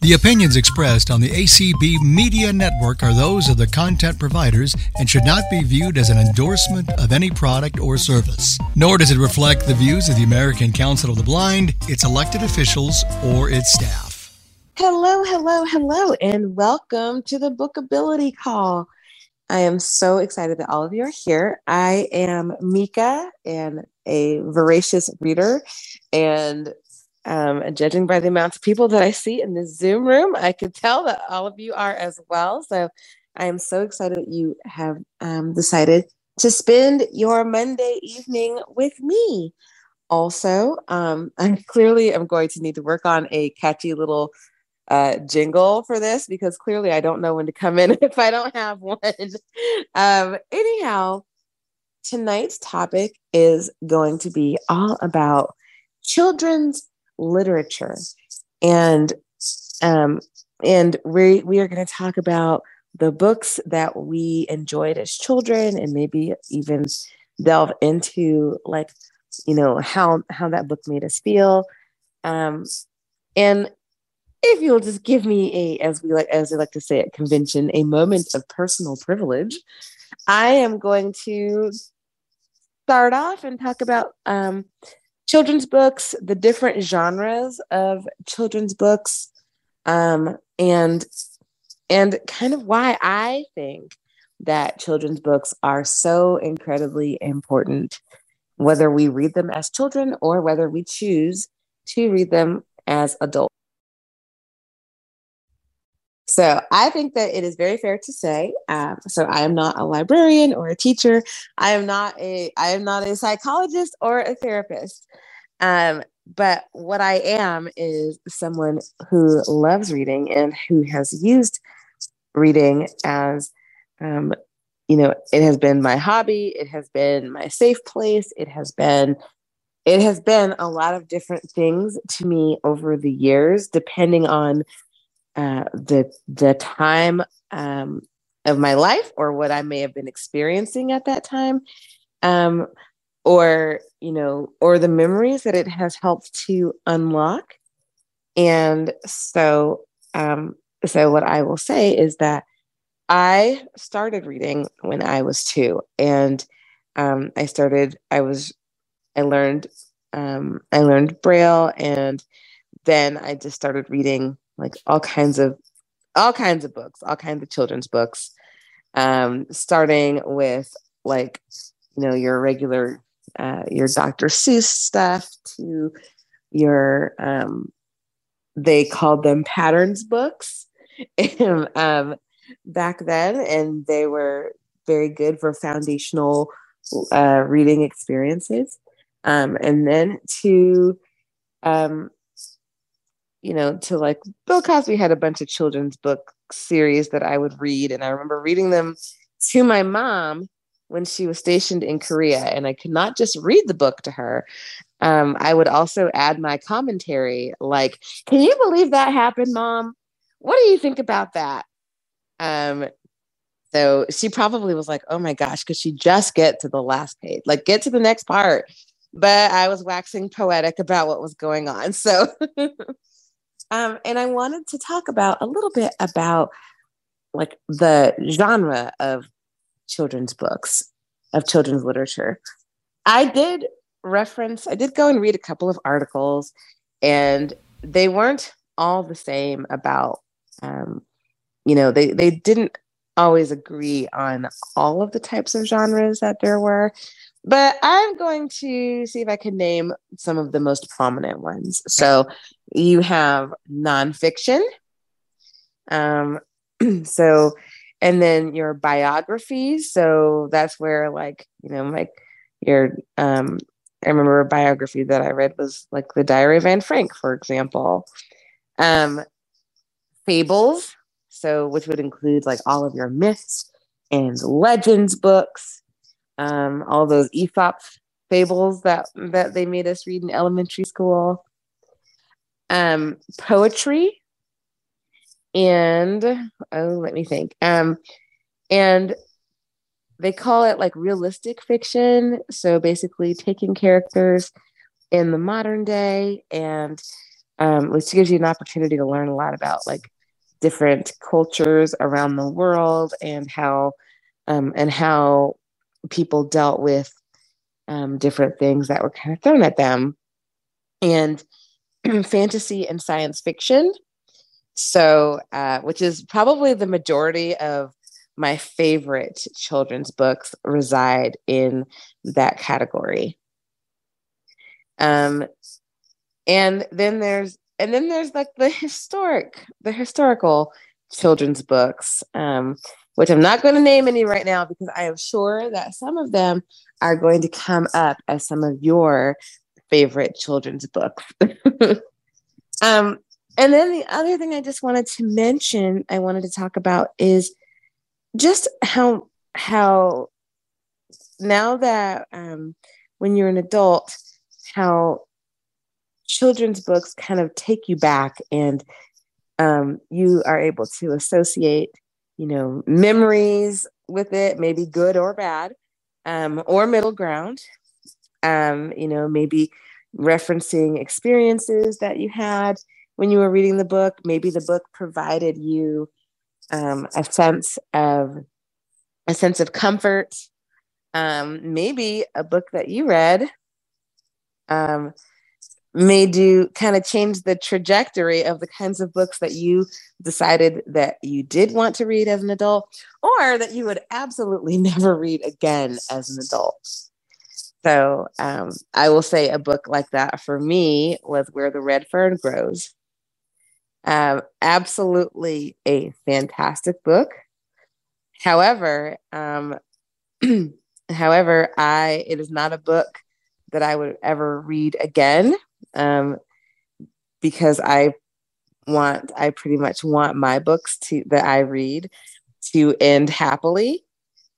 The opinions expressed on the ACB Media Network are those of the content providers and should not be viewed as an endorsement of any product or service. Nor does it reflect the views of the American Council of the Blind, its elected officials, or its staff. Hello, hello, hello, and welcome to the Bookability Call. I am so excited that all of you are here. I am Mika and a voracious reader and um, and judging by the amount of people that I see in the Zoom room, I could tell that all of you are as well. So I am so excited that you have um, decided to spend your Monday evening with me. Also, um, I clearly am going to need to work on a catchy little uh, jingle for this because clearly I don't know when to come in if I don't have one. um, anyhow, tonight's topic is going to be all about children's literature. And um, and we we are going to talk about the books that we enjoyed as children and maybe even delve into like you know how how that book made us feel. Um and if you'll just give me a as we like as we like to say at convention a moment of personal privilege i am going to start off and talk about um children's books, the different genres of children's books, um, and and kind of why I think that children's books are so incredibly important, whether we read them as children or whether we choose to read them as adults. So I think that it is very fair to say. Um, so I am not a librarian or a teacher. I am not a I am not a psychologist or a therapist. Um, but what I am is someone who loves reading and who has used reading as um, you know it has been my hobby it has been my safe place it has been it has been a lot of different things to me over the years depending on uh, the the time um, of my life or what I may have been experiencing at that time, um, or you know, or the memories that it has helped to unlock. And so, um, so what I will say is that I started reading when I was two, and um, I started. I was, I learned, um, I learned Braille, and then I just started reading like all kinds of all kinds of books, all kinds of children's books. Um, starting with like, you know, your regular uh, your Dr. Seuss stuff to your um, they called them patterns books um, back then, and they were very good for foundational uh, reading experiences. Um, and then to um, you know, to like Bill Cosby had a bunch of children's book series that I would read. And I remember reading them to my mom when she was stationed in Korea. And I could not just read the book to her. Um, I would also add my commentary, like, can you believe that happened, mom? What do you think about that? Um, so she probably was like, oh my gosh, could she just get to the last page? Like, get to the next part. But I was waxing poetic about what was going on. So Um, and I wanted to talk about a little bit about like the genre of children's books, of children's literature. I did reference, I did go and read a couple of articles, and they weren't all the same about, um, you know, they, they didn't always agree on all of the types of genres that there were. But I'm going to see if I can name some of the most prominent ones. So you have nonfiction. Um, so, and then your biographies. So that's where, like, you know, like your, um, I remember a biography that I read was like the Diary of Anne Frank, for example. Um, fables, so which would include like all of your myths and legends books, um, all those Aesop fables that that they made us read in elementary school. Um, poetry and oh let me think. Um, and they call it like realistic fiction. So basically taking characters in the modern day and um, which gives you an opportunity to learn a lot about like different cultures around the world and how um, and how people dealt with um, different things that were kind of thrown at them. And fantasy and science fiction. So uh, which is probably the majority of my favorite children's books reside in that category. Um, and then there's and then there's like the historic the historical children's books. Um, which i'm not going to name any right now because i am sure that some of them are going to come up as some of your favorite children's books. Um, and then the other thing i just wanted to mention i wanted to talk about is just how how now that um, when you're an adult how children's books kind of take you back and um, you are able to associate you know memories with it maybe good or bad um, or middle ground. Um, you know maybe referencing experiences that you had when you were reading the book. Maybe the book provided you um, a sense of a sense of comfort. Um, maybe a book that you read um, made you kind of change the trajectory of the kinds of books that you decided that you did want to read as an adult or that you would absolutely never read again as an adult. So um, I will say a book like that for me was Where the Red Fern Grows. Um, absolutely a fantastic book. However, um, however, I it is not a book that I would ever read again um, because I want, I pretty much want my books to that I read to end happily.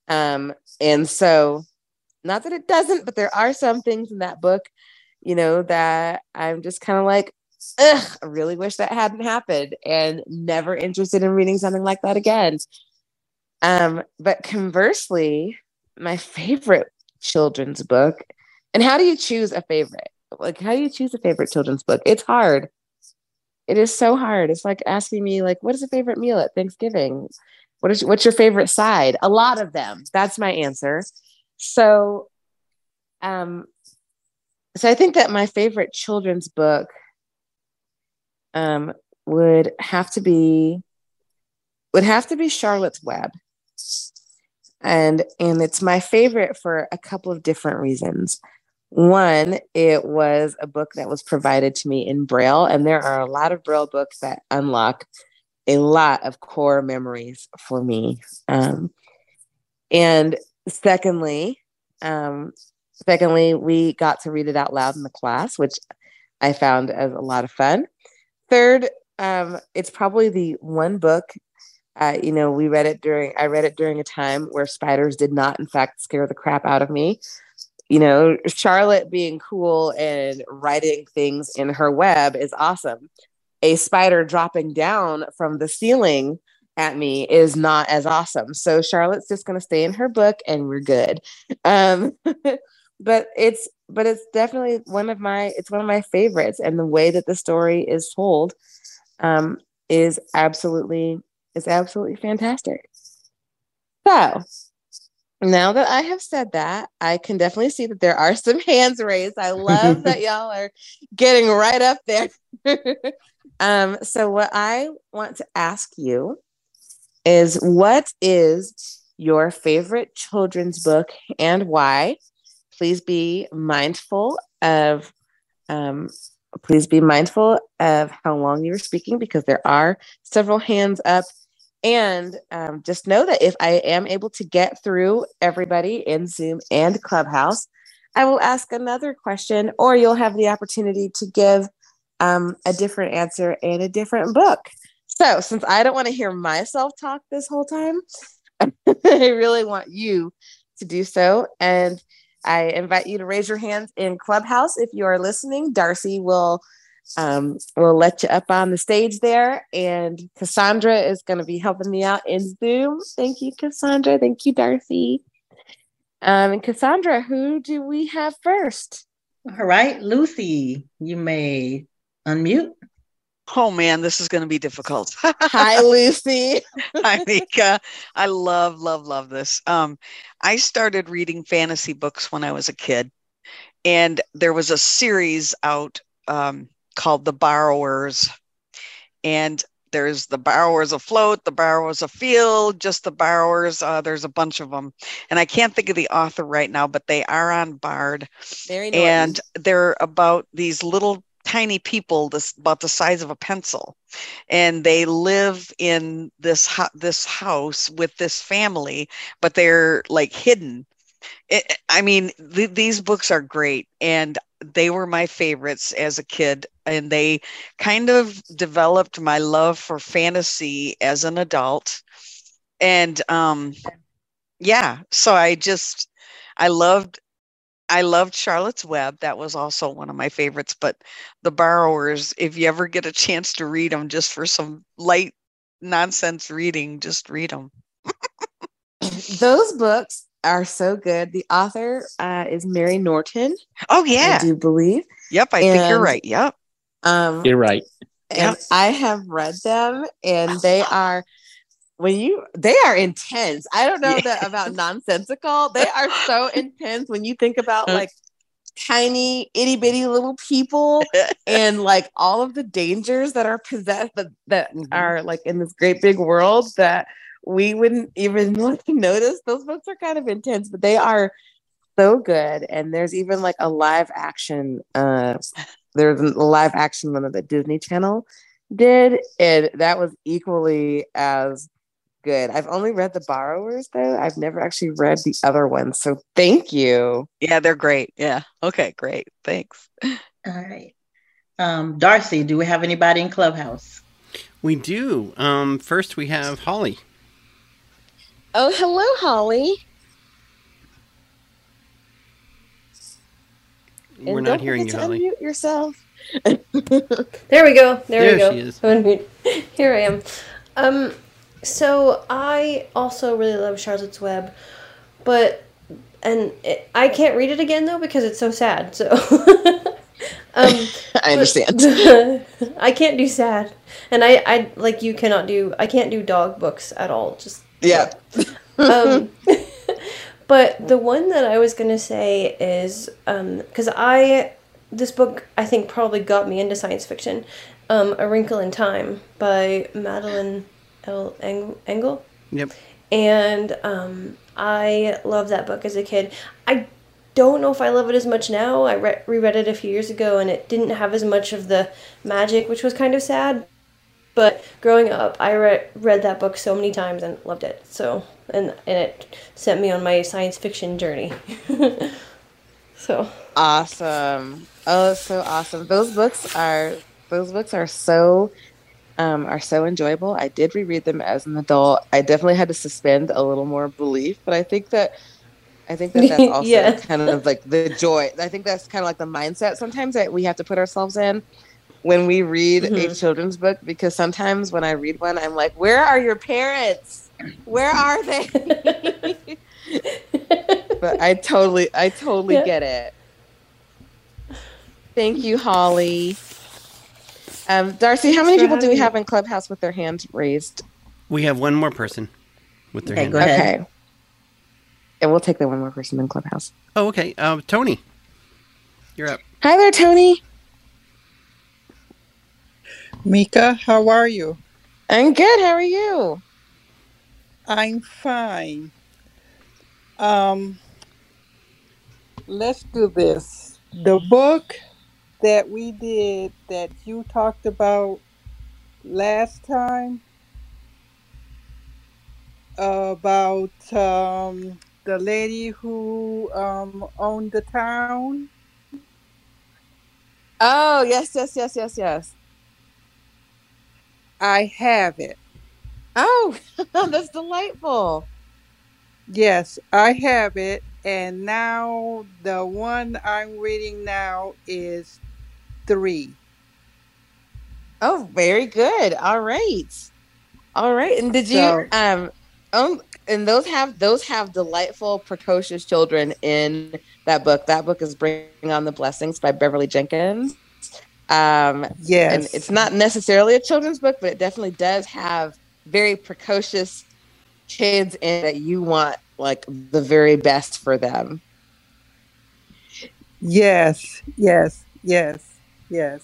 Um, and so, not that it doesn't, but there are some things in that book, you know, that I'm just kind of like, Ugh, I really wish that hadn't happened and never interested in reading something like that again. Um, but conversely, my favorite children's book, and how do you choose a favorite? Like how do you choose a favorite children's book? It's hard. It is so hard. It's like asking me like what is a favorite meal at thanksgiving? What is what's your favorite side? A lot of them. That's my answer. So um so i think that my favorite children's book um would have to be would have to be charlotte's web. And and it's my favorite for a couple of different reasons one, it was a book that was provided to me in Braille, and there are a lot of Braille books that unlock a lot of core memories for me. Um, and secondly, um, secondly, we got to read it out loud in the class, which I found as a lot of fun. Third, um, it's probably the one book. Uh, you know, we read it during. I read it during a time where spiders did not, in fact, scare the crap out of me you know, Charlotte being cool and writing things in her web is awesome. A spider dropping down from the ceiling at me is not as awesome. So Charlotte's just going to stay in her book and we're good. Um, but it's but it's definitely one of my it's one of my favorites and the way that the story is told um, is absolutely is absolutely fantastic. So now that I have said that, I can definitely see that there are some hands raised. I love that y'all are getting right up there. um, so, what I want to ask you is what is your favorite children's book and why? Please be mindful of um, please be mindful of how long you're speaking because there are several hands up and um, just know that if I am able to get through everybody in Zoom and Clubhouse, I will ask another question, or you'll have the opportunity to give um, a different answer in a different book. So, since I don't want to hear myself talk this whole time, I really want you to do so. And I invite you to raise your hands in Clubhouse if you are listening. Darcy will um, we'll let you up on the stage there. And Cassandra is going to be helping me out in Zoom. Thank you, Cassandra. Thank you, Darcy. Um, and Cassandra, who do we have first? All right, Lucy, you may unmute. Oh man, this is going to be difficult. Hi, Lucy. Hi, Mika. I love, love, love this. Um, I started reading fantasy books when I was a kid, and there was a series out um, called The Borrowers, and there's the borrowers afloat, the borrowers afield, just the borrowers. Uh, there's a bunch of them, and I can't think of the author right now, but they are on Bard, Very nice. and they're about these little tiny people this about the size of a pencil. And they live in this this house with this family but they're like hidden. It, i mean th- these books are great. And they were my favorites as a kid and they kind of developed my love for fantasy as an adult and um yeah so i just i loved I loved Charlotte's Web. That was also one of my favorites. But The Borrowers, if you ever get a chance to read them just for some light nonsense reading, just read them. Those books are so good. The author uh, is Mary Norton. Oh, yeah. I do believe. Yep, I and, think you're right. Yep. Um, you're right. And yep. I have read them, and they are when you they are intense. I don't know yeah. that about nonsensical. They are so intense when you think about like tiny itty bitty little people and like all of the dangers that are possessed that, that mm-hmm. are like in this great big world that we wouldn't even like notice. Those books are kind of intense, but they are so good. And there's even like a live action uh there's a live action one that the Disney Channel did, and that was equally as good. I've only read The Borrowers though. I've never actually read the other ones. So thank you. Yeah, they're great. Yeah. Okay, great. Thanks. All right. Um, Darcy, do we have anybody in Clubhouse? We do. Um, first we have Holly. Oh, hello, Holly. We're and not hearing you, Holly. Unmute yourself. there we go. There, there we go. She is. Here I am. Um, so I also really love Charlotte's Web, but and it, I can't read it again though because it's so sad. So um, I understand. I can't do sad, and I I like you cannot do I can't do dog books at all. Just yeah. um, but the one that I was gonna say is because um, I this book I think probably got me into science fiction, um, A Wrinkle in Time by Madeleine L. L'Engle. Yep. And um, I love that book as a kid. I don't know if I love it as much now. I re- reread it a few years ago and it didn't have as much of the magic, which was kind of sad. But growing up, I re- read that book so many times and loved it. So, and, and it sent me on my science fiction journey. so awesome. Oh, so awesome. Those books are those books are so um, are so enjoyable. I did reread them as an adult. I definitely had to suspend a little more belief, but I think that I think that that's also yeah. kind of like the joy. I think that's kind of like the mindset sometimes that we have to put ourselves in when we read mm-hmm. a children's book because sometimes when I read one, I'm like, where are your parents? Where are they? but I totally, I totally yeah. get it. Thank you, Holly. Um, Darcy, how many people do we have in Clubhouse with their hands raised? We have one more person with their okay, hand. Go ahead. Okay. And we'll take the one more person in Clubhouse. Oh, okay. Uh, Tony, you're up. Hi there, Tony. Mika, how are you? I'm good. How are you? I'm fine. Um, let's do this. The book that we did that you talked about last time about um, the lady who um, owned the town. Oh, yes, yes, yes, yes, yes. I have it. Oh, that's delightful. Yes, I have it. And now the one I'm reading now is three. Oh, very good. All right. All right. And did you um um and those have those have delightful precocious children in that book. That book is Bring on the Blessings by Beverly Jenkins. Um, Yes. and it's not necessarily a children's book, but it definitely does have very precocious kids in that you want like the very best for them. Yes, yes, yes, yes.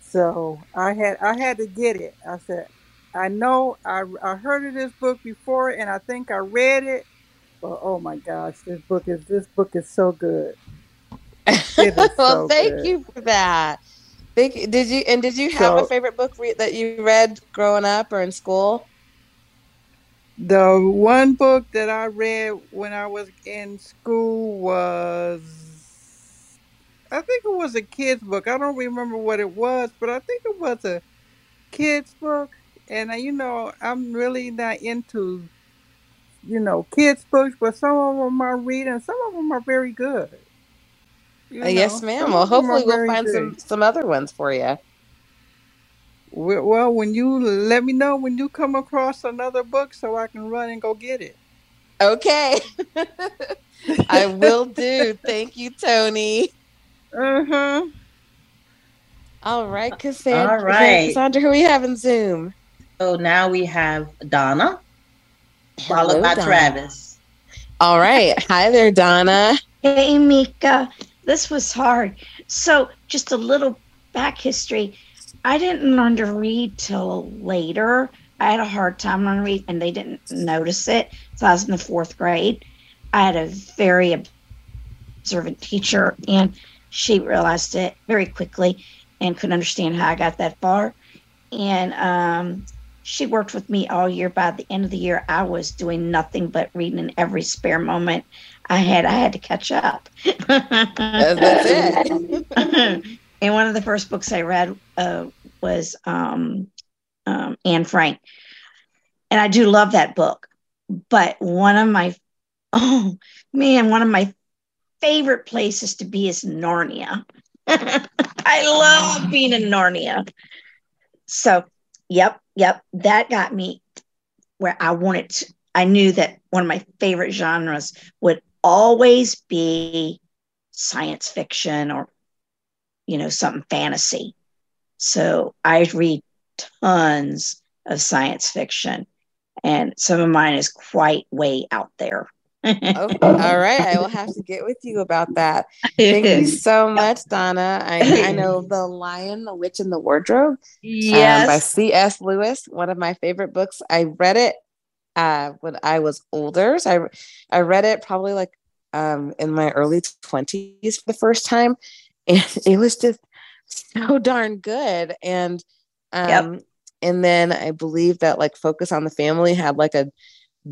So I had I had to get it. I said, I know I I heard of this book before, and I think I read it. But oh my gosh, this book is this book is so good. Well, so thank good. you for that. Did you and did you have a favorite book re- that you read growing up or in school? The one book that I read when I was in school was, I think it was a kid's book. I don't remember what it was, but I think it was a kid's book. And uh, you know, I'm really not into, you know, kids books, but some of them I read, and some of them are very good. You Uh, yes, ma'am. Well, of them are hopefully we'll find good. some some other ones for you. Well, well, when you let me know when you come across another book, so I can run and go get it. Okay. I will do. Thank you, Tony. Uh huh. All right, Cassandra. All right. Cassandra, who we have in Zoom? So now we have Donna, followed Hello, by Donna. Travis. All right. Hi there, Donna. Hey, Mika. This was hard. So, just a little back history. I didn't learn to read till later. I had a hard time learning to read, and they didn't notice it. So, I was in the fourth grade. I had a very observant teacher, and she realized it very quickly and couldn't understand how I got that far. And um, she worked with me all year. By the end of the year, I was doing nothing but reading in every spare moment I had. I had to catch up. That's it. and one of the first books I read uh, was um, um, Anne Frank, and I do love that book. But one of my oh man, one of my favorite places to be is Narnia. I love being in Narnia. So, yep, yep, that got me where I wanted to. I knew that one of my favorite genres would always be science fiction or, you know, something fantasy. So I read tons of science fiction, and some of mine is quite way out there. Okay. All right. I will have to get with you about that. Thank you so much, Donna. I, I know The Lion, the Witch, and the Wardrobe um, yes. by C.S. Lewis, one of my favorite books. I read it uh, when I was older. So I, I read it probably like um, in my early 20s for the first time. And it was just so darn good. And um, and then I believe that like Focus on the Family had like a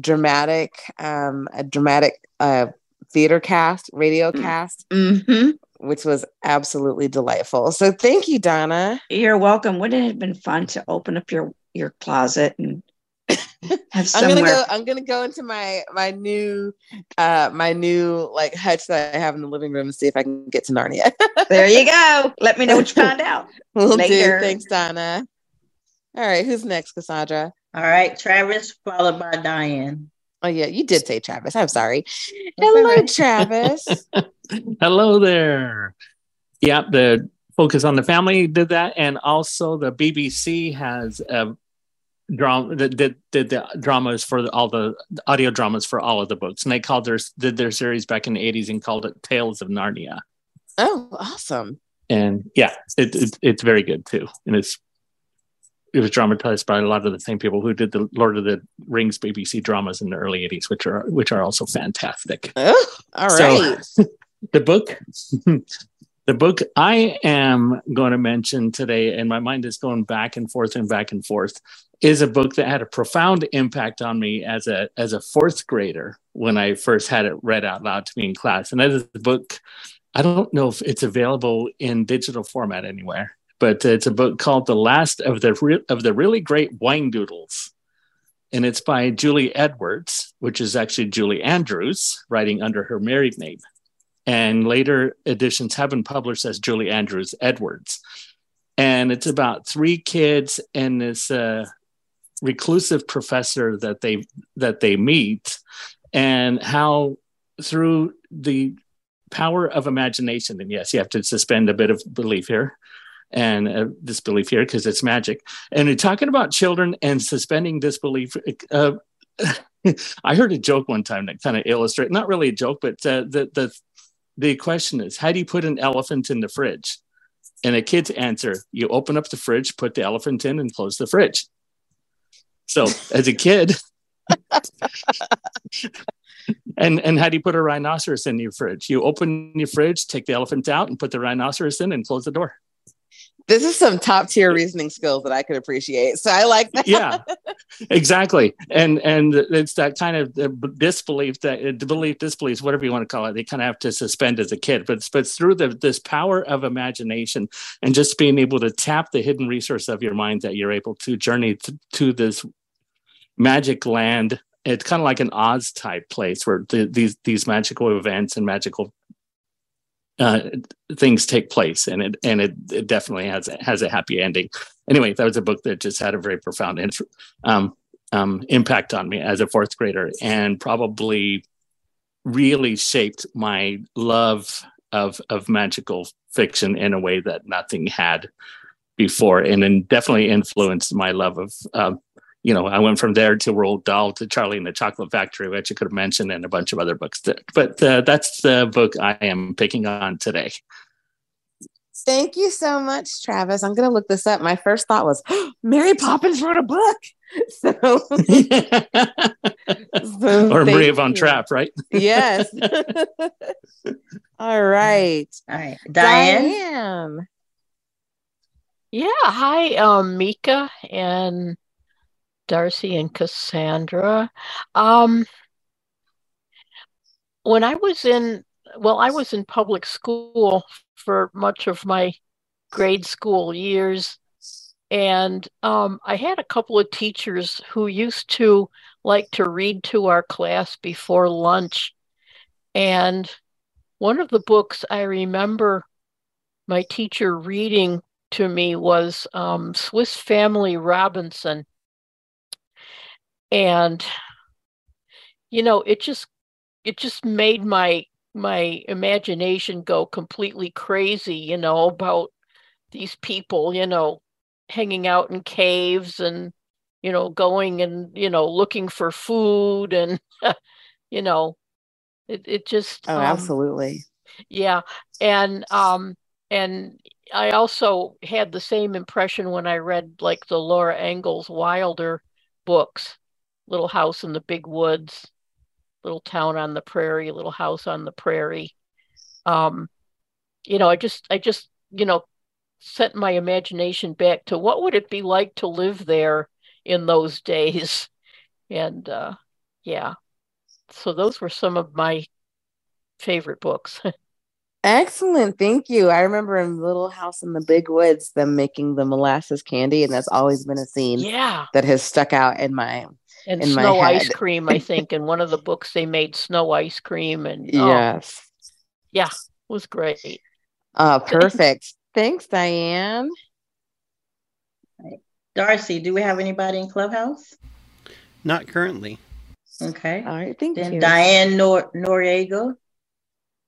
dramatic um a dramatic uh theater cast radio Mm. cast hmm which was absolutely delightful so thank you donna You're welcome. Wouldn't it have been fun to open up your your closet and have i'm somewhere? gonna go i'm gonna go into my my new uh my new like hutch that i have in the living room and see if i can get to narnia there you go. Let me know what you found out. we'll Later. do thanks donna all right who's next cassandra All right, Travis, followed by Diane. oh yeah you did say travis i'm sorry hello travis Hello there. Yeah, the Focus on the Family did that, and also the BBC has a drama that did, did the dramas for the, all the audio dramas for all of the books, and they called their did their series back in the eighties and called it Tales of Narnia. oh awesome And yeah, it, it it's very good too, and it's it was dramatized by a lot of the same people who did the Lord of the Rings BBC dramas in the early eighties, which are which are also fantastic. oh, all So- right the book the book i am going to mention today and my mind is going back and forth and back and forth is a book that had a profound impact on me as a as a fourth grader when i first had it read out loud to me in class and that is the book i don't know if it's available in digital format anywhere but it's a book called the last of the Re- of the really great Whangdoodles and it's by julie edwards which is actually julie andrews writing under her married name and later editions have been published as Julie Andrews Edwards. And it's about three kids and this uh, reclusive professor that they that they meet, and how through the power of imagination, and yes, you have to suspend a bit of belief here, and uh, disbelief here because it's magic. And you're talking about children and suspending disbelief. Uh, I heard a joke one time that kind of illustrates, not really a joke, but uh, the, the, the question is, how do you put an elephant in the fridge? And a kid's answer, you open up the fridge, put the elephant in and close the fridge. So as a kid, and and how do you put a rhinoceros in your fridge? You open your fridge, take the elephant out, and put the rhinoceros in, and close the door. This is some top tier reasoning skills that I could appreciate. So I like that. yeah, exactly. And and it's that kind of disbelief that uh, belief, disbelief, whatever you want to call it. They kind of have to suspend as a kid, but but through the this power of imagination and just being able to tap the hidden resource of your mind that you're able to journey to, to this magic land it's kind of like an Oz type place where the, these these magical events and magical uh, things take place, and it and it, it definitely has has a happy ending. Anyway, that was a book that just had a very profound um, um, impact on me as a fourth grader, and probably really shaped my love of of magical fiction in a way that nothing had before, and then definitely influenced my love of um, you know, I went from there to Roald Dahl to Charlie and the Chocolate Factory, which I could have mentioned, and a bunch of other books. That, but uh, that's the book I am picking on today. Thank you so much, Travis. I'm going to look this up. My first thought was oh, Mary Poppins wrote a book. So, so or Maria von Trapp, right? yes. All right. All right. Diane. Diane. Yeah. Hi, um, Mika and Darcy and Cassandra. Um, when I was in, well, I was in public school for much of my grade school years. And um, I had a couple of teachers who used to like to read to our class before lunch. And one of the books I remember my teacher reading to me was um, Swiss Family Robinson and you know it just it just made my my imagination go completely crazy you know about these people you know hanging out in caves and you know going and you know looking for food and you know it, it just oh um, absolutely. yeah. And um and i also had the same impression when i read like the laura ingalls wilder books little house in the big woods, little town on the prairie, little house on the prairie. Um, you know, I just, I just, you know, sent my imagination back to what would it be like to live there in those days, and uh, yeah, so those were some of my favorite books. Excellent. Thank you. I remember in Little House in the Big Woods them making the molasses candy, and that's always been a scene yeah. that has stuck out in my and in snow ice cream. I think in one of the books they made snow ice cream, and oh, yes, yeah, it was great. Uh, perfect. Thanks, Diane. Darcy, do we have anybody in Clubhouse? Not currently. Okay. All right. Thank then you. Diane Nor- Noriega.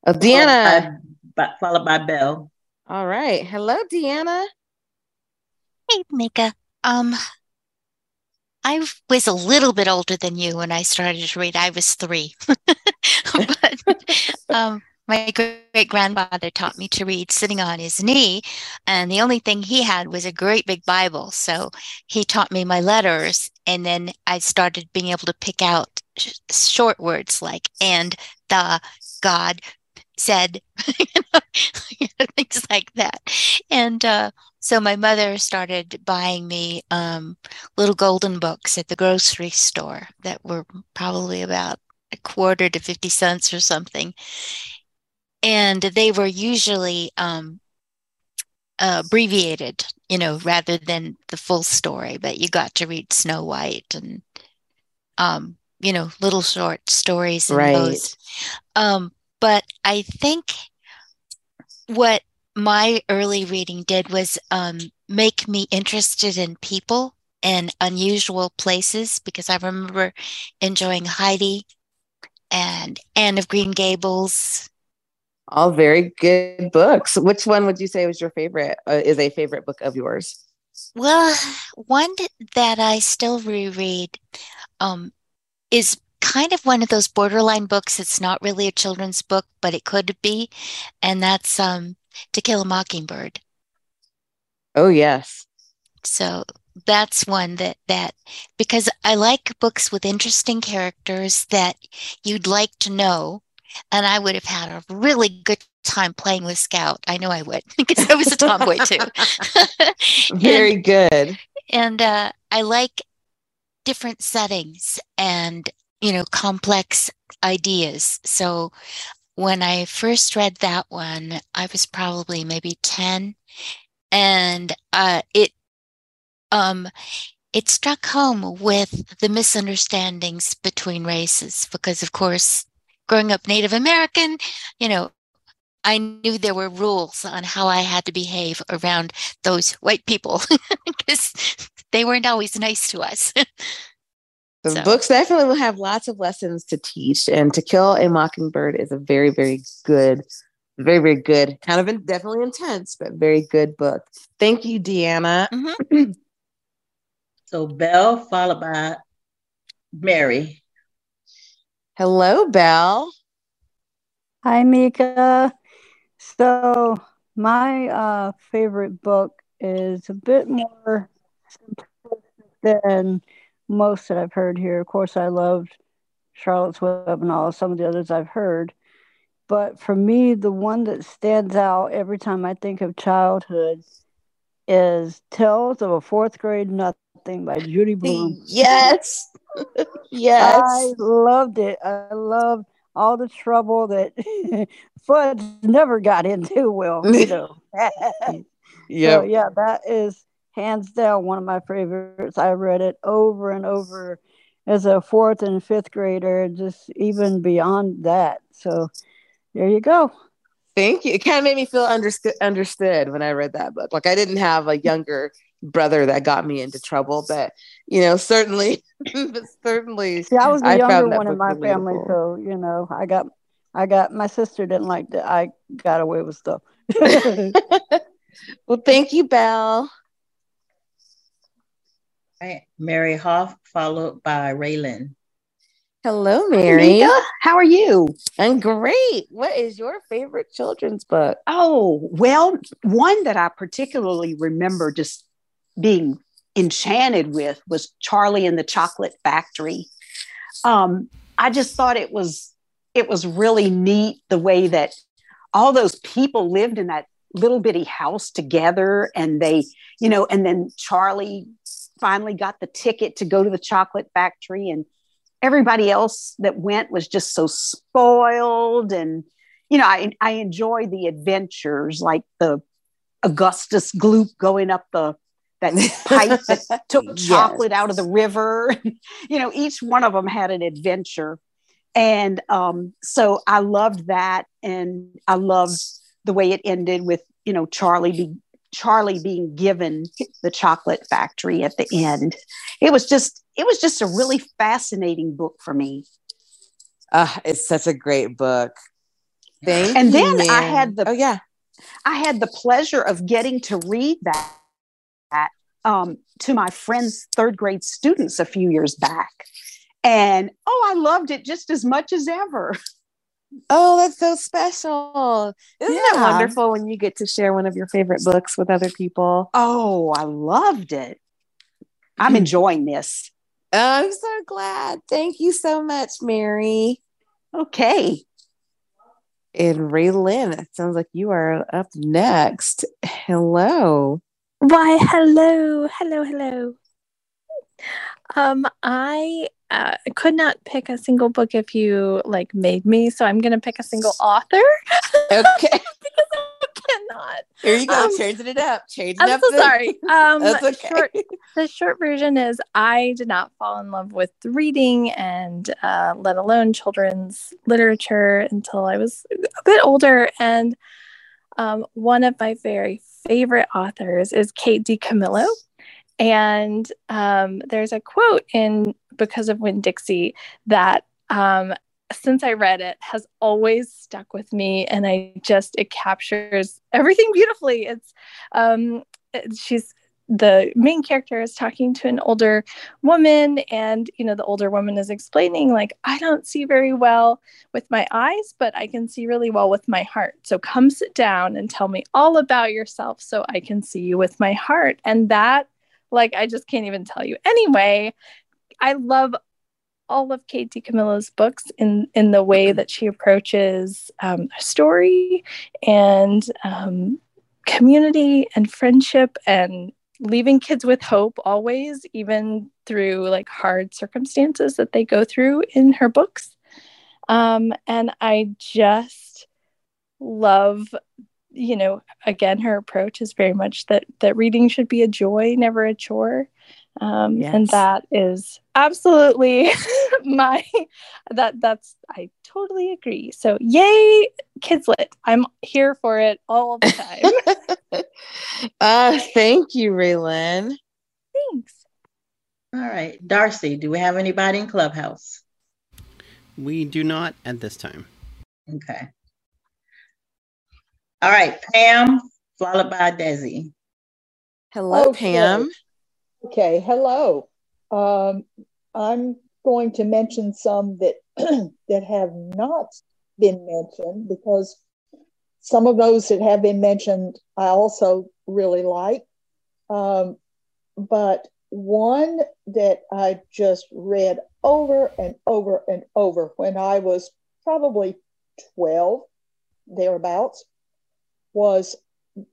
Oh, Deanna. Followed by, followed by Belle. All right. Hello, Deanna. Hey, Mika. Um, I was a little bit older than you when I started to read. I was three. but um, my great grandfather taught me to read sitting on his knee. And the only thing he had was a great big Bible. So he taught me my letters. And then I started being able to pick out sh- short words like, and the God said, things like that. And, uh, so my mother started buying me um, little golden books at the grocery store that were probably about a quarter to 50 cents or something. And they were usually um, uh, abbreviated, you know, rather than the full story, but you got to read Snow White and, um, you know, little short stories. right. Those. Um, but I think what my early reading did was um, make me interested in people and unusual places because I remember enjoying Heidi and Anne of Green Gables All very good books. Which one would you say was your favorite? Uh, is a favorite book of yours? Well, one that I still reread um, is kind of one of those borderline books. It's not really a children's book, but it could be, and that's um, To Kill a Mockingbird. Oh yes. So that's one that that because I like books with interesting characters that you'd like to know, and I would have had a really good time playing with Scout. I know I would because I was a tomboy too. Very and, good. And uh, I like different settings and you know complex ideas. So when I first read that one, I was probably maybe ten, and uh, it um, it struck home with the misunderstandings between races because, of course, growing up Native American, you know, I knew there were rules on how I had to behave around those white people because they weren't always nice to us. The so. books definitely will have lots of lessons to teach, and To Kill a Mockingbird is a very, very good, very, very good, kind of in, definitely intense, but very good book. Thank you, Deanna. Mm-hmm. so Belle, followed by Mary. Hello, Belle. Hi, Mika. So my uh, favorite book is a bit more than most that I've heard here. Of course, I loved Charlotte's Web and all some of the others I've heard. But for me, the one that stands out every time I think of childhood is Tales of a Fourth Grade Nothing by Judy Blume. Yes. yes. I loved it. I loved all the trouble that Fudge never got into. Will. you know. yeah. So, yeah, that is hands down one of my favorites. I read it over and over as a fourth and fifth grader, just even beyond that. So there you go. Thank you. It kind of made me feel understood understood when I read that book. Like I didn't have a younger brother that got me into trouble, but you know, certainly, certainly. Yeah, I was the I younger one in my family, so you know, I got, I got. My sister didn't like that. I got away with stuff. well, thank you, Belle. Right. Mary Hoff, followed by Raylan. Hello, Mary. How are you? I'm great. What is your favorite children's book? Oh, well, one that I particularly remember just being enchanted with was Charlie and the Chocolate Factory. Um, I just thought it was it was really neat the way that all those people lived in that little bitty house together and they you know and then charlie finally got the ticket to go to the chocolate factory and everybody else that went was just so spoiled. And you know i, I enjoy the adventures like the augustus gloop going up the that pipe that took chocolate yes. out of the river. You know each one of them had an adventure. And um, so i loved that and i loved the way it ended with you know charlie be, Charlie being given the chocolate factory at the end. It was just it was just a really fascinating book for me. Uh, it's such a great book. Thank and then man. I had the oh yeah, I had the pleasure of getting to read that, that um, to my friends' third grade students a few years back, and oh, I loved it just as much as ever. Oh, that's so special. Isn't yeah. that wonderful when you get to share one of your favorite books with other people? Oh, I loved it. I'm enjoying this. I'm so glad. Thank you so much, Mary. Okay. And Raylan, it sounds like you are up next. Hello. Why, hello, hello, hello. Um, I uh, I could not pick a single book if you like made me, so I'm gonna pick a single author. Okay. because I cannot. Here you go, um, changing it up. Changing I'm up. so sorry. Um, That's okay. Short, the short version is I did not fall in love with reading and uh, let alone children's literature until I was a bit older. And um, one of my very favorite authors is Kate DiCamillo. And um, there's a quote in Because of Winn Dixie that um, since I read it has always stuck with me and I just it captures everything beautifully. It's um she's the main character is talking to an older woman and you know the older woman is explaining like i don't see very well with my eyes but i can see really well with my heart. So come sit down and tell me all about yourself so i can see you with my heart. And that like i just can't even tell you. Anyway i love all of Kate DiCamillo's books in in the way that she approaches um, story and um, community and friendship and leaving kids with hope always, even through like hard circumstances that they go through in her books. Um, and I just love, you know, again, her approach is very much that that reading should be a joy, never a chore. Um, yes. and that is absolutely my that that's I totally agree. So yay, kids lit. I'm here for it all the time. uh thank you, Raylan. Thanks. All right. Darcy, do we have anybody in Clubhouse? We do not at this time. Okay. All right, Pam, followed by Desi. Hello, okay. Pam. Okay, hello. Um, I'm going to mention some that that have not been mentioned because some of those that have been mentioned I also really like. Um, but one that I just read over and over and over when I was probably 12, thereabouts, was,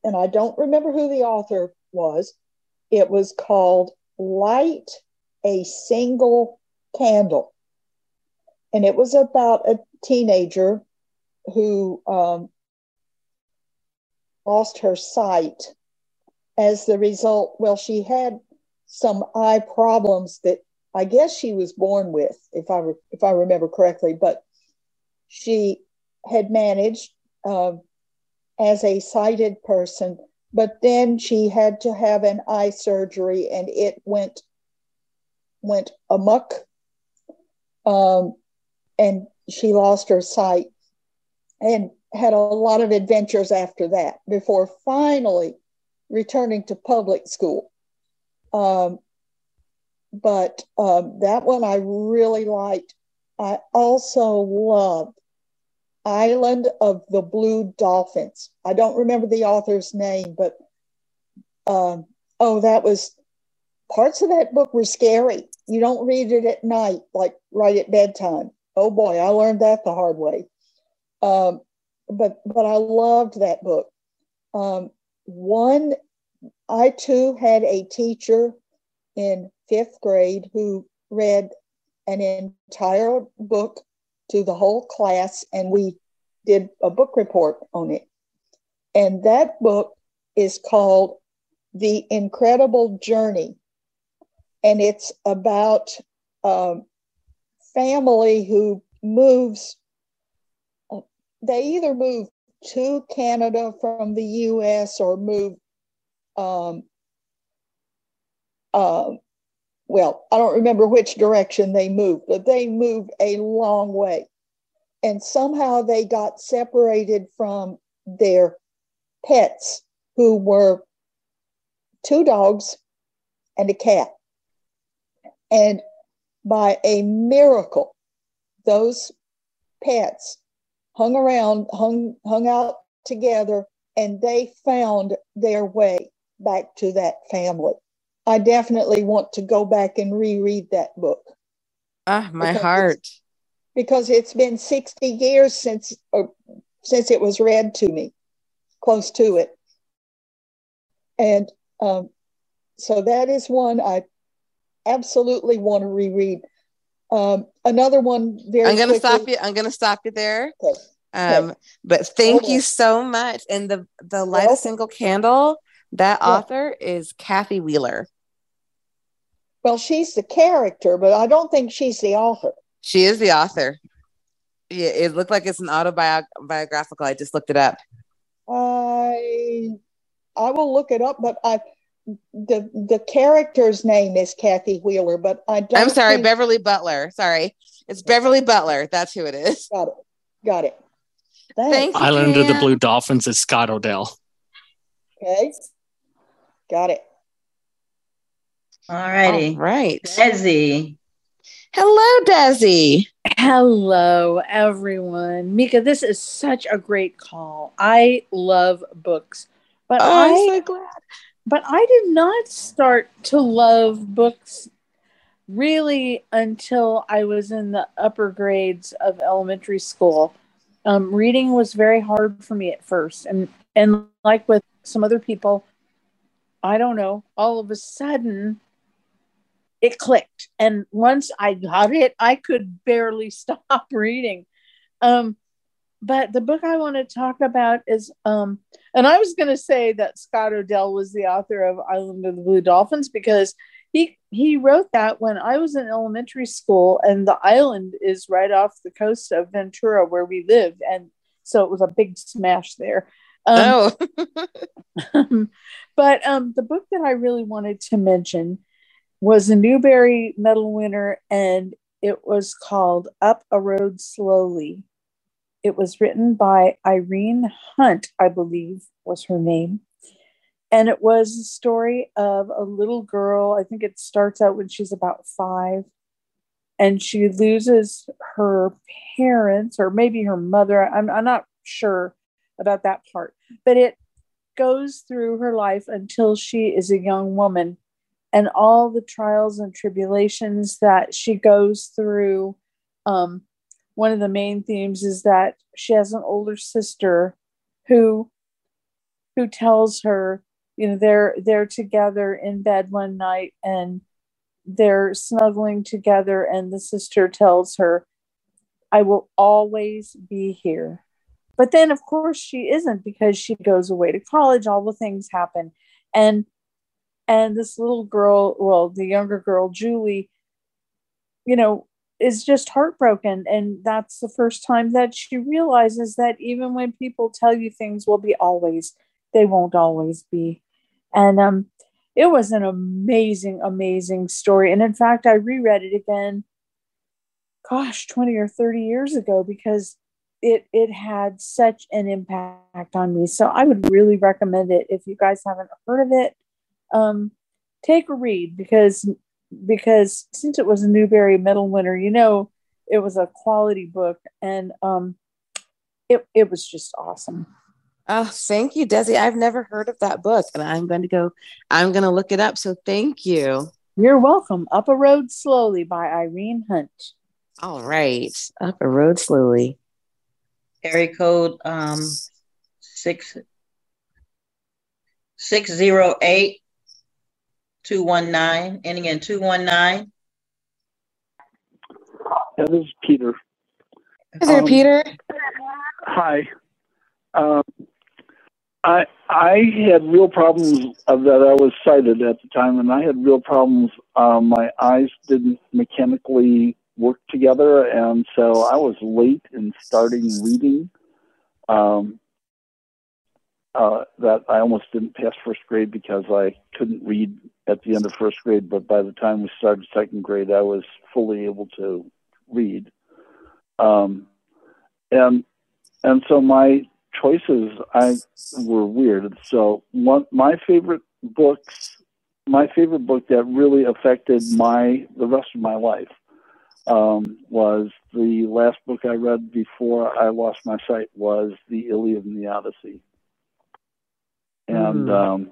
and I don't remember who the author was, it was called Light a Single Candle. And it was about a teenager who um, lost her sight as the result. Well, she had some eye problems that I guess she was born with, if I re- if I remember correctly. But she had managed um, as a sighted person, but then she had to have an eye surgery, and it went went amuck. Um, and she lost her sight and had a lot of adventures after that before finally returning to public school. Um, but um, that one I really liked. I also loved Island of the Blue Dolphins. I don't remember the author's name, but um, oh, that was parts of that book were scary. You don't read it at night, like right at bedtime oh boy, I learned that the hard way. Um, but but I loved that book. Um, one, I too had a teacher in fifth grade who read an entire book to the whole class, and we did a book report on it. And that book is called The Incredible Journey. And it's about a family who moves, they either move to Canada from the US or move, um, uh, well, I don't remember which direction they moved, but they moved a long way. And somehow they got separated from their pets, who were two dogs and a cat. And by a miracle, those pets hung around, hung, hung out together, and they found their way back to that family. I definitely want to go back and reread that book. Ah, my because heart. It's, because it's been 60 years since uh, since it was read to me, close to it. And um, so that is one I absolutely want to reread. Um, another one. Very. I'm going to stop you. I'm going to stop you there. Okay. Um, okay. But thank okay. you so much. And the the light well, a single candle. That yeah. author is Kathy Wheeler. Well, she's the character, but I don't think she's the author. She is the author. Yeah, it looked like it's an autobiographical. I just looked it up. I I will look it up, but I the the character's name is Kathy Wheeler, but I don't. I'm sorry, think- Beverly Butler. Sorry, it's Beverly Butler. That's who it is. Got it. Got it. Thank you, Island of the Blue Dolphins is Scott O'Dell. Okay. Got it. All righty. All right. Desi. Hello, Desi. Hello, everyone. Mika, this is such a great call. I love books, but Oh, I I'm so glad. but I did not start to love books really until I was in the upper grades of elementary school. Um, reading was very hard for me at first, and and like with some other people, I don't know. All of a sudden, it clicked, and once I got it, I could barely stop reading. Um, but the book I want to talk about is um, and I was going to say that Scott O'Dell was the author of Island of the Blue Dolphins because he he wrote that when I was in elementary school, and the island is right off the coast of Ventura where we lived, and so it was a big smash there. Um, oh, but um, the book that I really wanted to mention was a Newbery Medal winner, and it was called Up a Road Slowly. It was written by Irene Hunt, I believe was her name. And it was a story of a little girl. I think it starts out when she's about five, and she loses her parents, or maybe her mother. I'm, I'm not sure about that part, but it goes through her life until she is a young woman and all the trials and tribulations that she goes through. Um, one of the main themes is that she has an older sister who who tells her, you know, they're they're together in bed one night and they're snuggling together, and the sister tells her, I will always be here. But then, of course, she isn't because she goes away to college. All the things happen, and and this little girl, well, the younger girl, Julie, you know, is just heartbroken, and that's the first time that she realizes that even when people tell you things will be always, they won't always be. And um, it was an amazing, amazing story. And in fact, I reread it again gosh 20 or 30 years ago because it it had such an impact on me so i would really recommend it if you guys haven't heard of it um take a read because because since it was a newbery medal winner you know it was a quality book and um it, it was just awesome Oh, thank you, Desi. I've never heard of that book, and I'm going to go. I'm going to look it up. So thank you. you're welcome up a road slowly by irene hunt All right, up a road slowly. Area code um six six zero eight two one nine, ending in two one nine. Yeah, this is Peter. Is there Um, Peter? Hi. Um, I I had real problems that I was sighted at the time, and I had real problems. Um, my eyes didn't mechanically work together, and so I was late in starting reading. Um, uh, that I almost didn't pass first grade because I couldn't read at the end of first grade. But by the time we started second grade, I was fully able to read. Um, and and so my choices I were weird. So one my favorite books, my favorite book that really affected my the rest of my life um, was the last book I read before I lost my sight was the Iliad and the Odyssey, and Mhm. um,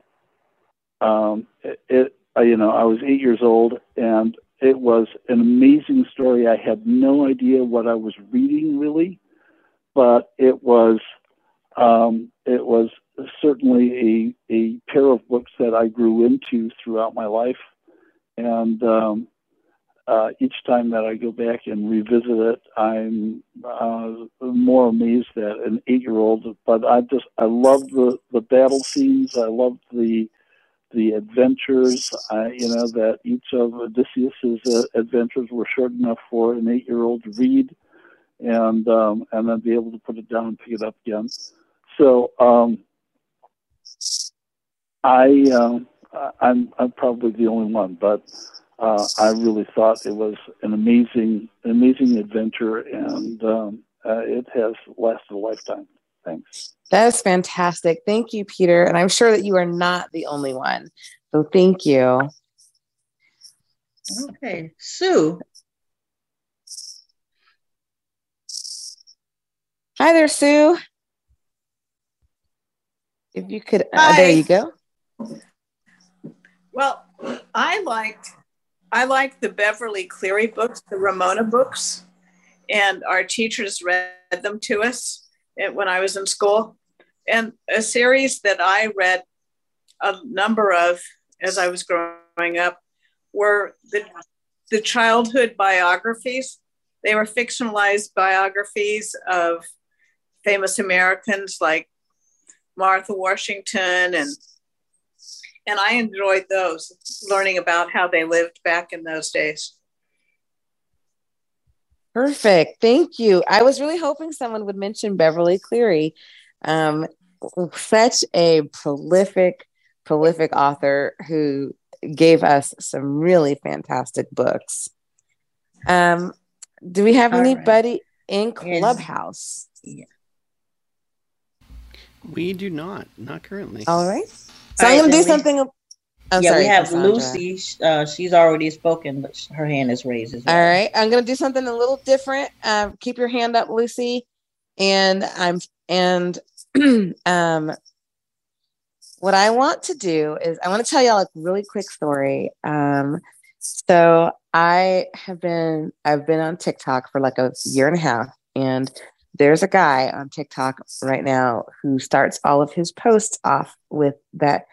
um, it, it I- you know I was eight years old and it was an amazing story. I had no idea what I was reading really, but it was um, it was certainly a a pair of books that I grew into throughout my life, and um, uh, each time that I go back and revisit it, I'm uh, more amazed at an eight-year-old. But I just I love the the battle scenes. I love the the adventures. I, you know that each of Odysseus's uh, adventures were short enough for an eight-year-old to read, and um, and then be able to put it down and pick it up again. So um, I um, I'm I'm probably the only one, but uh, I really thought it was an amazing amazing adventure, and um, uh, it has lasted a lifetime. Thanks. That is fantastic. Thank you, Peter. And I'm sure that you are not the only one. So thank you. Okay, Sue. Hi there, Sue. If you could, uh, there you go. Well, I liked I like the Beverly Cleary books, the Ramona books, and our teachers read them to us when I was in school. And a series that I read a number of as I was growing up were the the childhood biographies. They were fictionalized biographies of famous Americans like Martha Washington and and I enjoyed those, learning about how they lived back in those days. Perfect. Thank you. I was really hoping someone would mention Beverly Cleary. Um, such a prolific, prolific author who gave us some really fantastic books. Um, do we have All anybody right. in Clubhouse? Yeah. We do not, not currently. All right. So I'm going to do something. I'm yeah, sorry, we have Cassandra. Lucy. Uh, she's already spoken, but her hand is raised well. All right. I'm going to do something a little different. Um, keep your hand up, Lucy. And I'm, and, um, what I want to do is I want to tell y'all a really quick story. Um, so I have been, I've been on TikTok for like a year and a half and there's a guy on TikTok right now who starts all of his posts off with that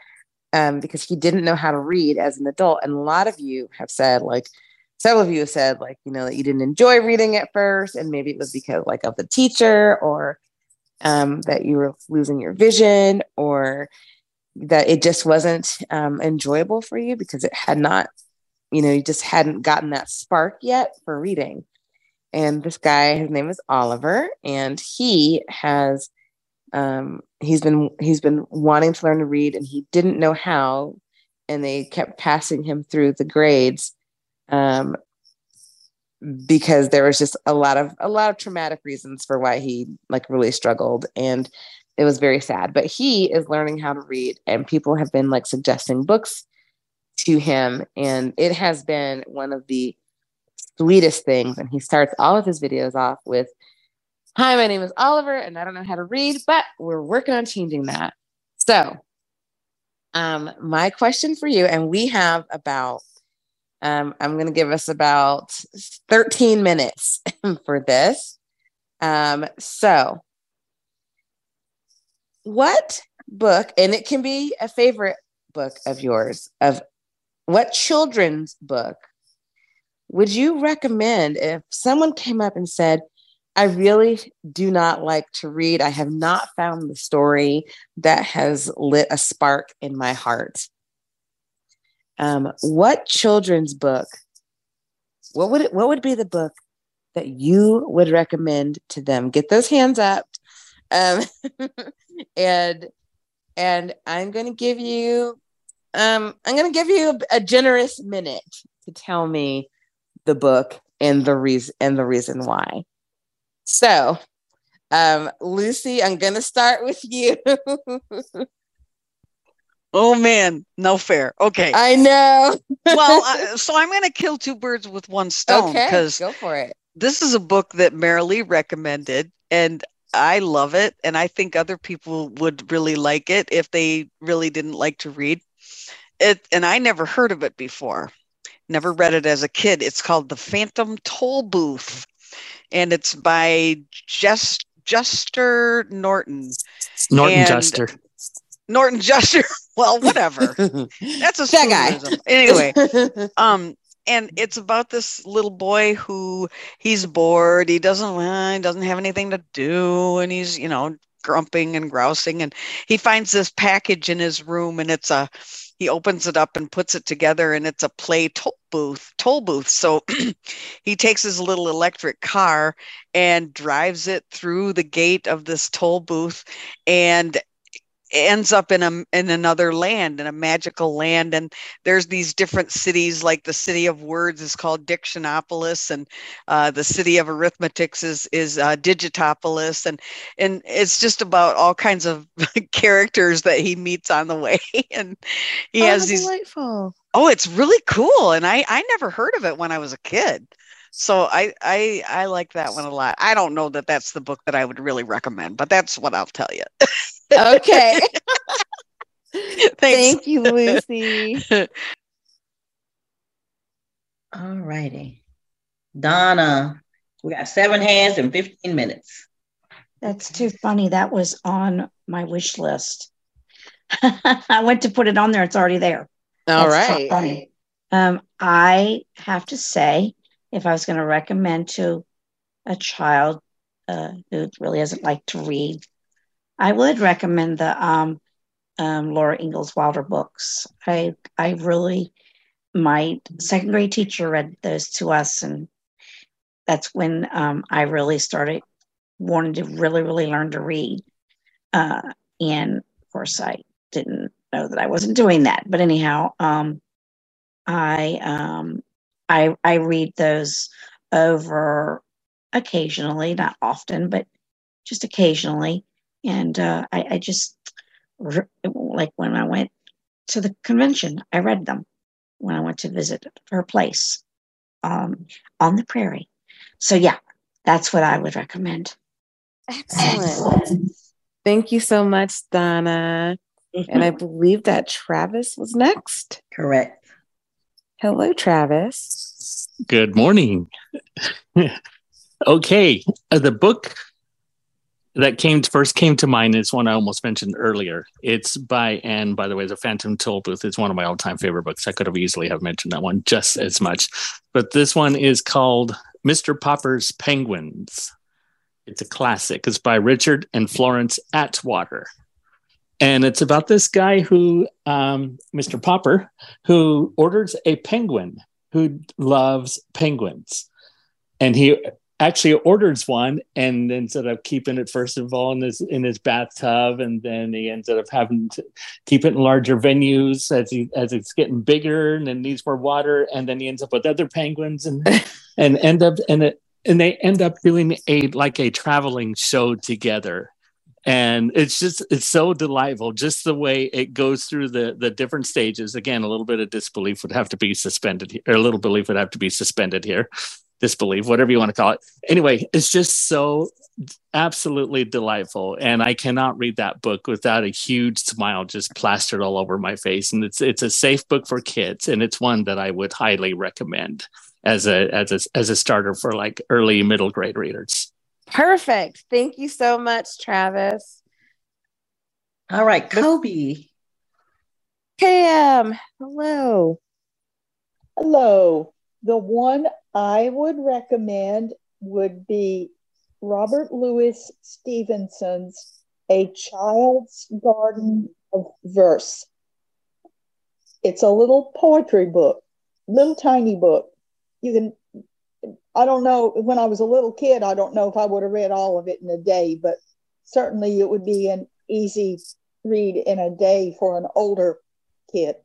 um, because he didn't know how to read as an adult. And a lot of you have said, like, several of you have said, like, you know, that you didn't enjoy reading at first, and maybe it was because, like, of the teacher, or um, that you were losing your vision, or that it just wasn't um, enjoyable for you because it had not, you know, you just hadn't gotten that spark yet for reading and this guy his name is oliver and he has um, he's been he's been wanting to learn to read and he didn't know how and they kept passing him through the grades um, because there was just a lot of a lot of traumatic reasons for why he like really struggled and it was very sad. But he is learning how to read and people have been like suggesting books to him and it has been one of the sweetest things. And he starts all of his videos off with, Hi, my name is Oliver, and I don't know how to read, but we're working on changing that. So, um, my question for you, and we have about, um, I'm going to give us about 13 minutes for this. Um, so, what book, and it can be a favorite book of yours, of what children's book would you recommend if someone came up and said, I really do not like to read. I have not found the story that has lit a spark in my heart. Um, what children's book? What would it, what would be the book that you would recommend to them? Get those hands up, um, and and I'm going to give you um, I'm going to give you a, a generous minute to tell me the book and the reason and the reason why. So, um, Lucy, I'm gonna start with you. oh man, no fair. Okay, I know. well, so I'm gonna kill two birds with one stone because okay, go for it. This is a book that Marilee recommended, and I love it, and I think other people would really like it if they really didn't like to read it. And I never heard of it before. Never read it as a kid. It's called The Phantom Toll Booth, and it's by Just Juster Norton. Norton and Juster. Norton Juster. Well, whatever. That's a that guy. Anyway, um, and it's about this little boy who he's bored. He doesn't uh, he doesn't have anything to do, and he's you know grumping and grousing, and he finds this package in his room, and it's a he opens it up and puts it together and it's a play toll booth toll booth. So he takes his little electric car and drives it through the gate of this toll booth. And ends up in a in another land in a magical land and there's these different cities like the city of words is called dictionopolis and uh, the city of arithmetics is is uh, digitopolis and and it's just about all kinds of characters that he meets on the way and he oh, has these delightful. oh it's really cool and i i never heard of it when i was a kid so I, I I like that one a lot. I don't know that that's the book that I would really recommend, but that's what I'll tell you. okay. Thank you, Lucy. All righty. Donna, we got seven hands and 15 minutes. That's too funny. That was on my wish list. I went to put it on there. It's already there. All That's right. funny. Um, I have to say, if I was going to recommend to a child uh, who really doesn't like to read, I would recommend the um, um, Laura Ingalls Wilder books. I I really my second grade teacher read those to us, and that's when um, I really started wanting to really really learn to read. Uh, and of course, I didn't know that I wasn't doing that. But anyhow, um, I um, I I read those over occasionally, not often, but just occasionally. And uh, I, I just like when I went to the convention, I read them when I went to visit her place um, on the prairie. So yeah, that's what I would recommend. Excellent. Thank you so much, Donna. And I believe that Travis was next. Correct. Hello, Travis. Good morning. okay, uh, the book that came first came to mind is one I almost mentioned earlier. It's by Anne, by the way, The Phantom Tollbooth is one of my all-time favorite books. I could have easily have mentioned that one just as much. But this one is called Mr. Popper's Penguins. It's a classic. It's by Richard and Florence Atwater. And it's about this guy who, um, Mr. Popper, who orders a penguin who loves penguins. And he actually orders one and instead of keeping it first of all in his in his bathtub and then he ends up having to keep it in larger venues as he as it's getting bigger and then needs more water and then he ends up with other penguins and and end up and it and they end up doing a like a traveling show together and it's just it's so delightful just the way it goes through the the different stages. Again a little bit of disbelief would have to be suspended here, or a little belief would have to be suspended here. Disbelief whatever you want to call it. Anyway it's just so absolutely delightful and i cannot read that book without a huge smile just plastered all over my face. And it's it's a safe book for kids and it's one that i would highly recommend as a as a as a starter for like early middle grade readers Perfect. Thank you so much, Travis. All right, Kobe. Cam, hello. Hello. The one I would recommend would be Robert Louis Stevenson's A Child's Garden of Verse. It's a little poetry book, little tiny book. You can I don't know when I was a little kid, I don't know if I would have read all of it in a day, but certainly it would be an easy read in a day for an older kid.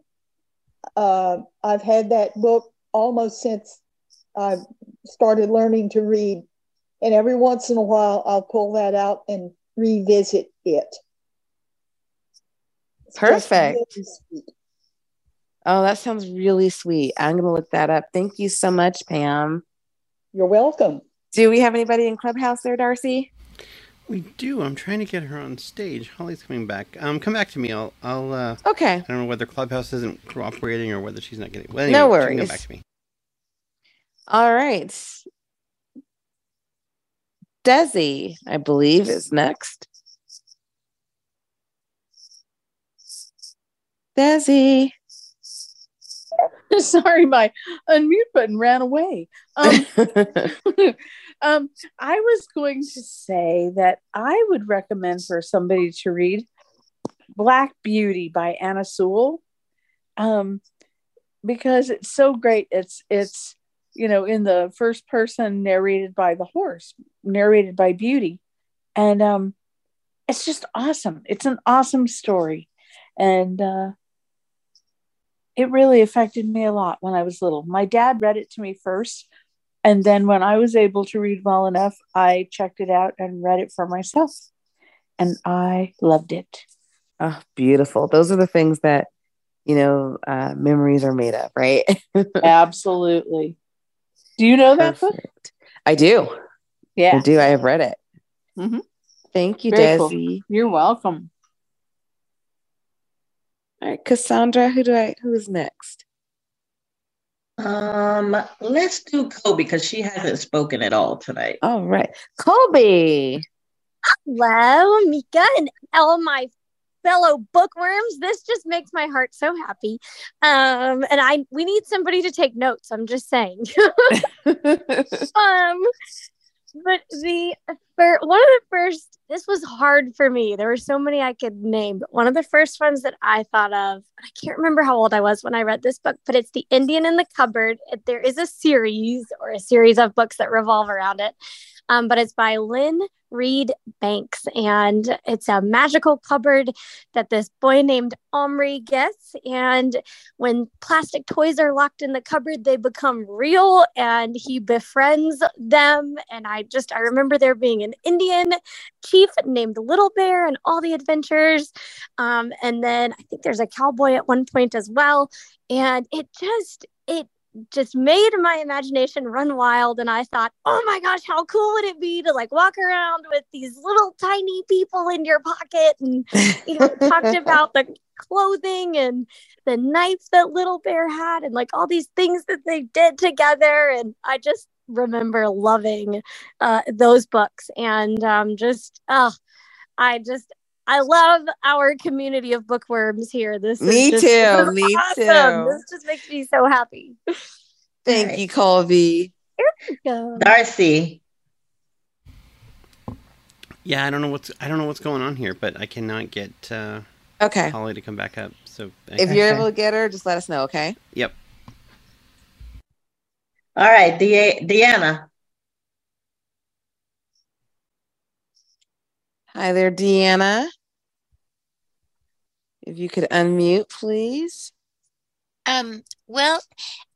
Uh, I've had that book almost since I started learning to read, and every once in a while I'll pull that out and revisit it. Perfect. Oh, that sounds really sweet. I'm going to look that up. Thank you so much, Pam. You're welcome. Do we have anybody in Clubhouse there, Darcy? We do. I'm trying to get her on stage. Holly's coming back. Um, come back to me. I'll. I'll. Uh, Okay. I don't know whether Clubhouse isn't cooperating or whether she's not getting. Well, No anyway, she can worries. Come back to me. All right. Desi, I believe, is next. Desi. Sorry, my unmute button ran away. Um, um, I was going to say that I would recommend for somebody to read Black Beauty by Anna Sewell, um, because it's so great. It's it's you know in the first person, narrated by the horse, narrated by Beauty, and um, it's just awesome. It's an awesome story. And uh, it really affected me a lot when I was little. My dad read it to me first. And then when I was able to read well enough, I checked it out and read it for myself. And I loved it. Oh, beautiful. Those are the things that, you know, uh, memories are made of, right? Absolutely. Do you know that book? I do. Yeah. I do. I have read it. Mhm. Thank you, Very cool. You're welcome. All right, Cassandra, who do I who is next? Um, let's do Kobe because she hasn't spoken at all tonight. All right. Colby. Hello, Mika, and all my fellow bookworms. This just makes my heart so happy. Um, and I we need somebody to take notes. I'm just saying. um, but the for one of the first, this was hard for me. There were so many I could name, but one of the first ones that I thought of, I can't remember how old I was when I read this book, but it's The Indian in the Cupboard. There is a series or a series of books that revolve around it. Um, but it's by Lynne Reid Banks, and it's a magical cupboard that this boy named Omri gets. And when plastic toys are locked in the cupboard, they become real, and he befriends them. And I just I remember there being an Indian chief named Little Bear, and all the adventures. Um, and then I think there's a cowboy at one point as well. And it just it just made my imagination run wild and i thought oh my gosh how cool would it be to like walk around with these little tiny people in your pocket and you know talked about the clothing and the knife that little bear had and like all these things that they did together and i just remember loving uh, those books and um, just uh, i just I love our community of bookworms here. This Me is just, too, this is me awesome. too. This just makes me so happy. Thank you, Colby. Here we go, Darcy. Yeah, I don't know what's I don't know what's going on here, but I cannot get uh, Okay. Holly to come back up. So If you're able to get her, just let us know, okay? yep. All right, De- Deanna. Hi there, Deanna. If you could unmute, please. Um, well,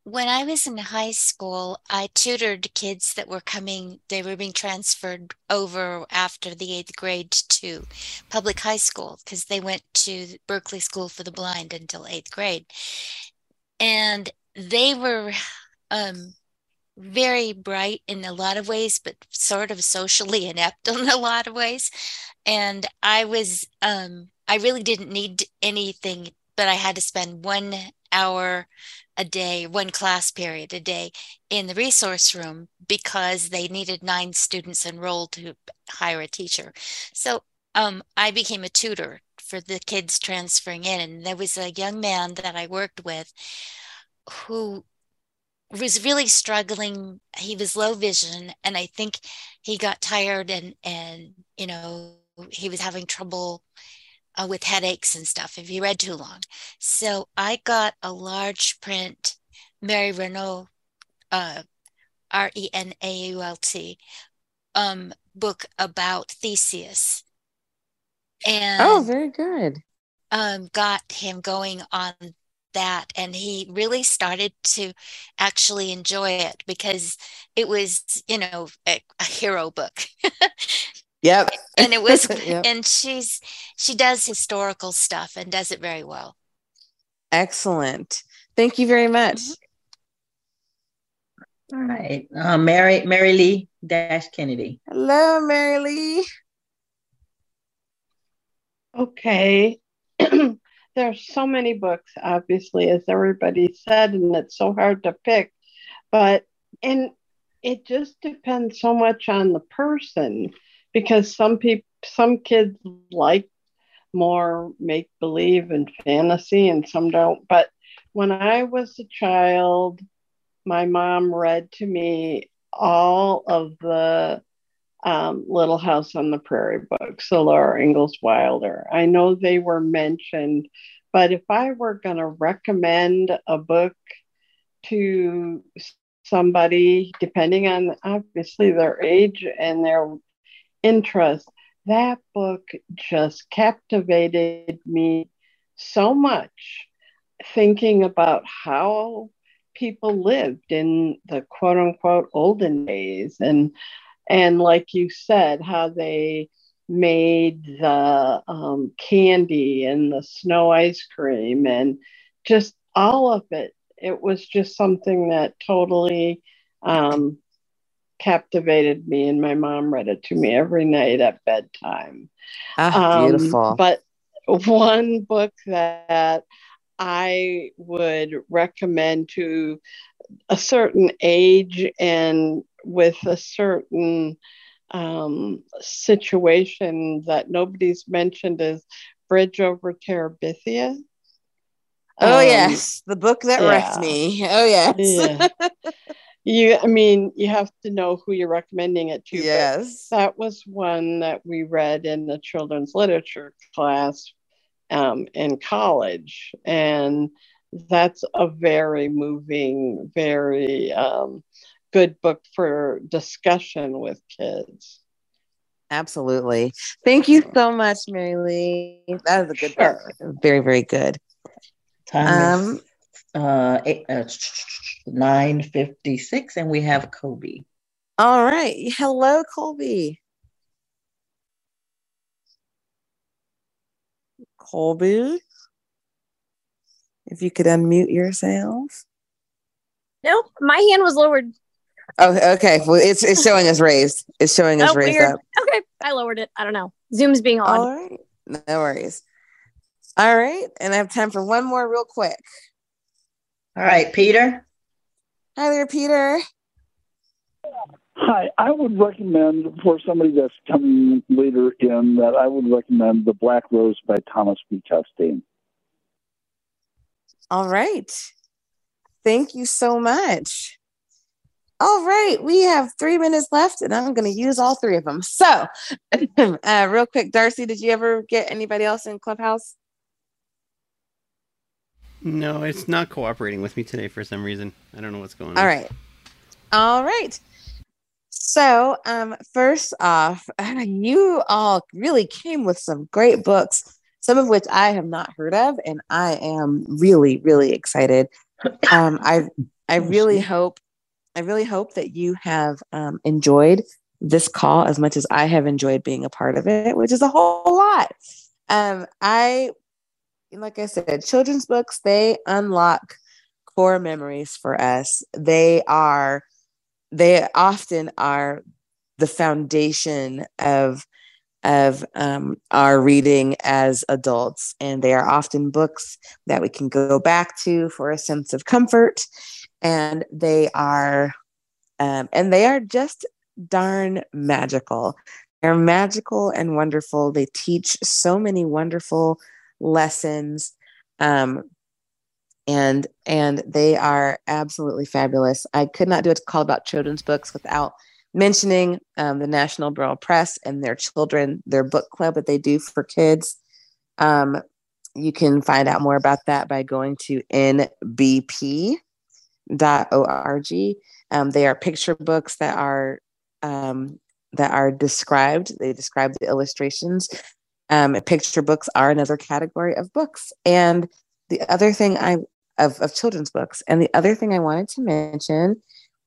when I was in high school, I tutored kids that were coming, they were being transferred over after the eighth grade to public high school because they went to Berkeley School for the Blind until eighth grade. And they were um, very bright in a lot of ways, but sort of socially inept in a lot of ways. And I was, um, I really didn't need anything, but I had to spend one hour a day, one class period a day in the resource room because they needed nine students enrolled to hire a teacher. So um, I became a tutor for the kids transferring in. And there was a young man that I worked with who was really struggling. He was low vision, and I think he got tired and and you know he was having trouble uh, with headaches and stuff if he read too long. So I got a large print Mary Renault, uh, R E N A U L T, um, book about Theseus. And Oh, very good. um, got him going on that and he really started to actually enjoy it because it was you know a, a hero book Yep. and it was Yep. and she's she does historical stuff and does it very well Excellent. Thank you very much. All right. Uh, Mary Mary Lee Dash Kennedy. Hello, Mary Lee. Okay. There's so many books, obviously, as everybody said, and it's so hard to pick. But and it just depends so much on the person because some people some kids like more make believe and fantasy and some don't. But when I was a child, my mom read to me all of the um, Little House on the Prairie books, the Laura Ingalls Wilder. I know they were mentioned, but if I were going to recommend a book to somebody, depending on obviously their age and their interest, that book just captivated me so much, thinking about how people lived in the quote unquote olden days and and like you said how they made the um, candy and the snow ice cream and just all of it. It was just something that totally um, captivated me, and my mom read it to me every night at bedtime. Ah, Um, beautiful. but one book that I would recommend to a certain age and with a certain um, situation that nobody's mentioned is Bridge over Terabithia. Oh Um, yes, the book that wrecked me. Oh yes. Yeah. You, I mean, you have to know who you're recommending it to. Yes. that was one that we read in the children's literature class um, in college. And that's a very moving, very um, good book for discussion with kids. Absolutely. Thank you so much, Mary Lee. That was a good book. Very, very good. Time Um, is uh, eight, uh, 9.56 and we have Kobe. All right. Hello, Colby. Colby. If you could unmute yourself. Nope, my hand was lowered. Oh, okay. Well, it's it's showing us raised. It's showing us Oh, raised weird. up. Okay, I lowered it. I don't know. Zoom's being on. All right. No worries. All right. And I have time for one more real quick. All right, Peter. Hi there, Peter. Hi, I would recommend for somebody that's coming later in that I would recommend The Black Rose by Thomas B. Chastain. All right. Thank you so much. All right, we have three minutes left, and I'm going to use all three of them. So, uh, real quick, Darcy, did you ever get anybody else in Clubhouse? No, it's not cooperating with me today for some reason. I don't know what's going on. All right. All right. So, um, first off, you all really came with some great books, some of which I have not heard of, and I am really, really excited. Um, I I really hope I really hope that you have um, enjoyed this call as much as I have enjoyed being a part of it, which is a whole lot. Um, I like I said, children's books they unlock core memories for us. They are they often are the foundation of of um, our reading as adults and they are often books that we can go back to for a sense of comfort and they are um, and they are just darn magical they're magical and wonderful they teach so many wonderful lessons um, and and they are absolutely fabulous. I could not do a call about children's books without mentioning um, the National Braille Press and their children, their book club that they do for kids. Um, you can find out more about that by going to nbp.org. Um, they are picture books that are um, that are described. They describe the illustrations. Um, picture books are another category of books, and the other thing I of, of children's books. And the other thing I wanted to mention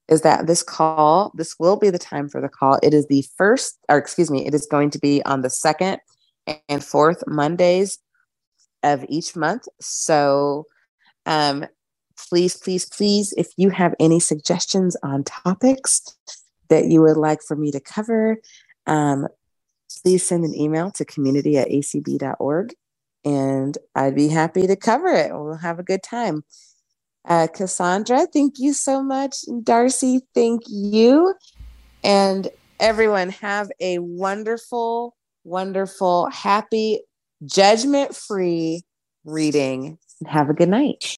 is that this call, this will be the time for the call. It is the first, or excuse me, it is going to be on the second and fourth Mondays of each month. So um, please, please, please, if you have any suggestions on topics that you would like for me to cover, um, please send an email to community at acb.org and I'd be happy to cover it. We'll have a good time. Uh, Cassandra, thank you so much. Darcy, thank you. And everyone, have a wonderful, wonderful, happy, judgment free reading. Have a good night.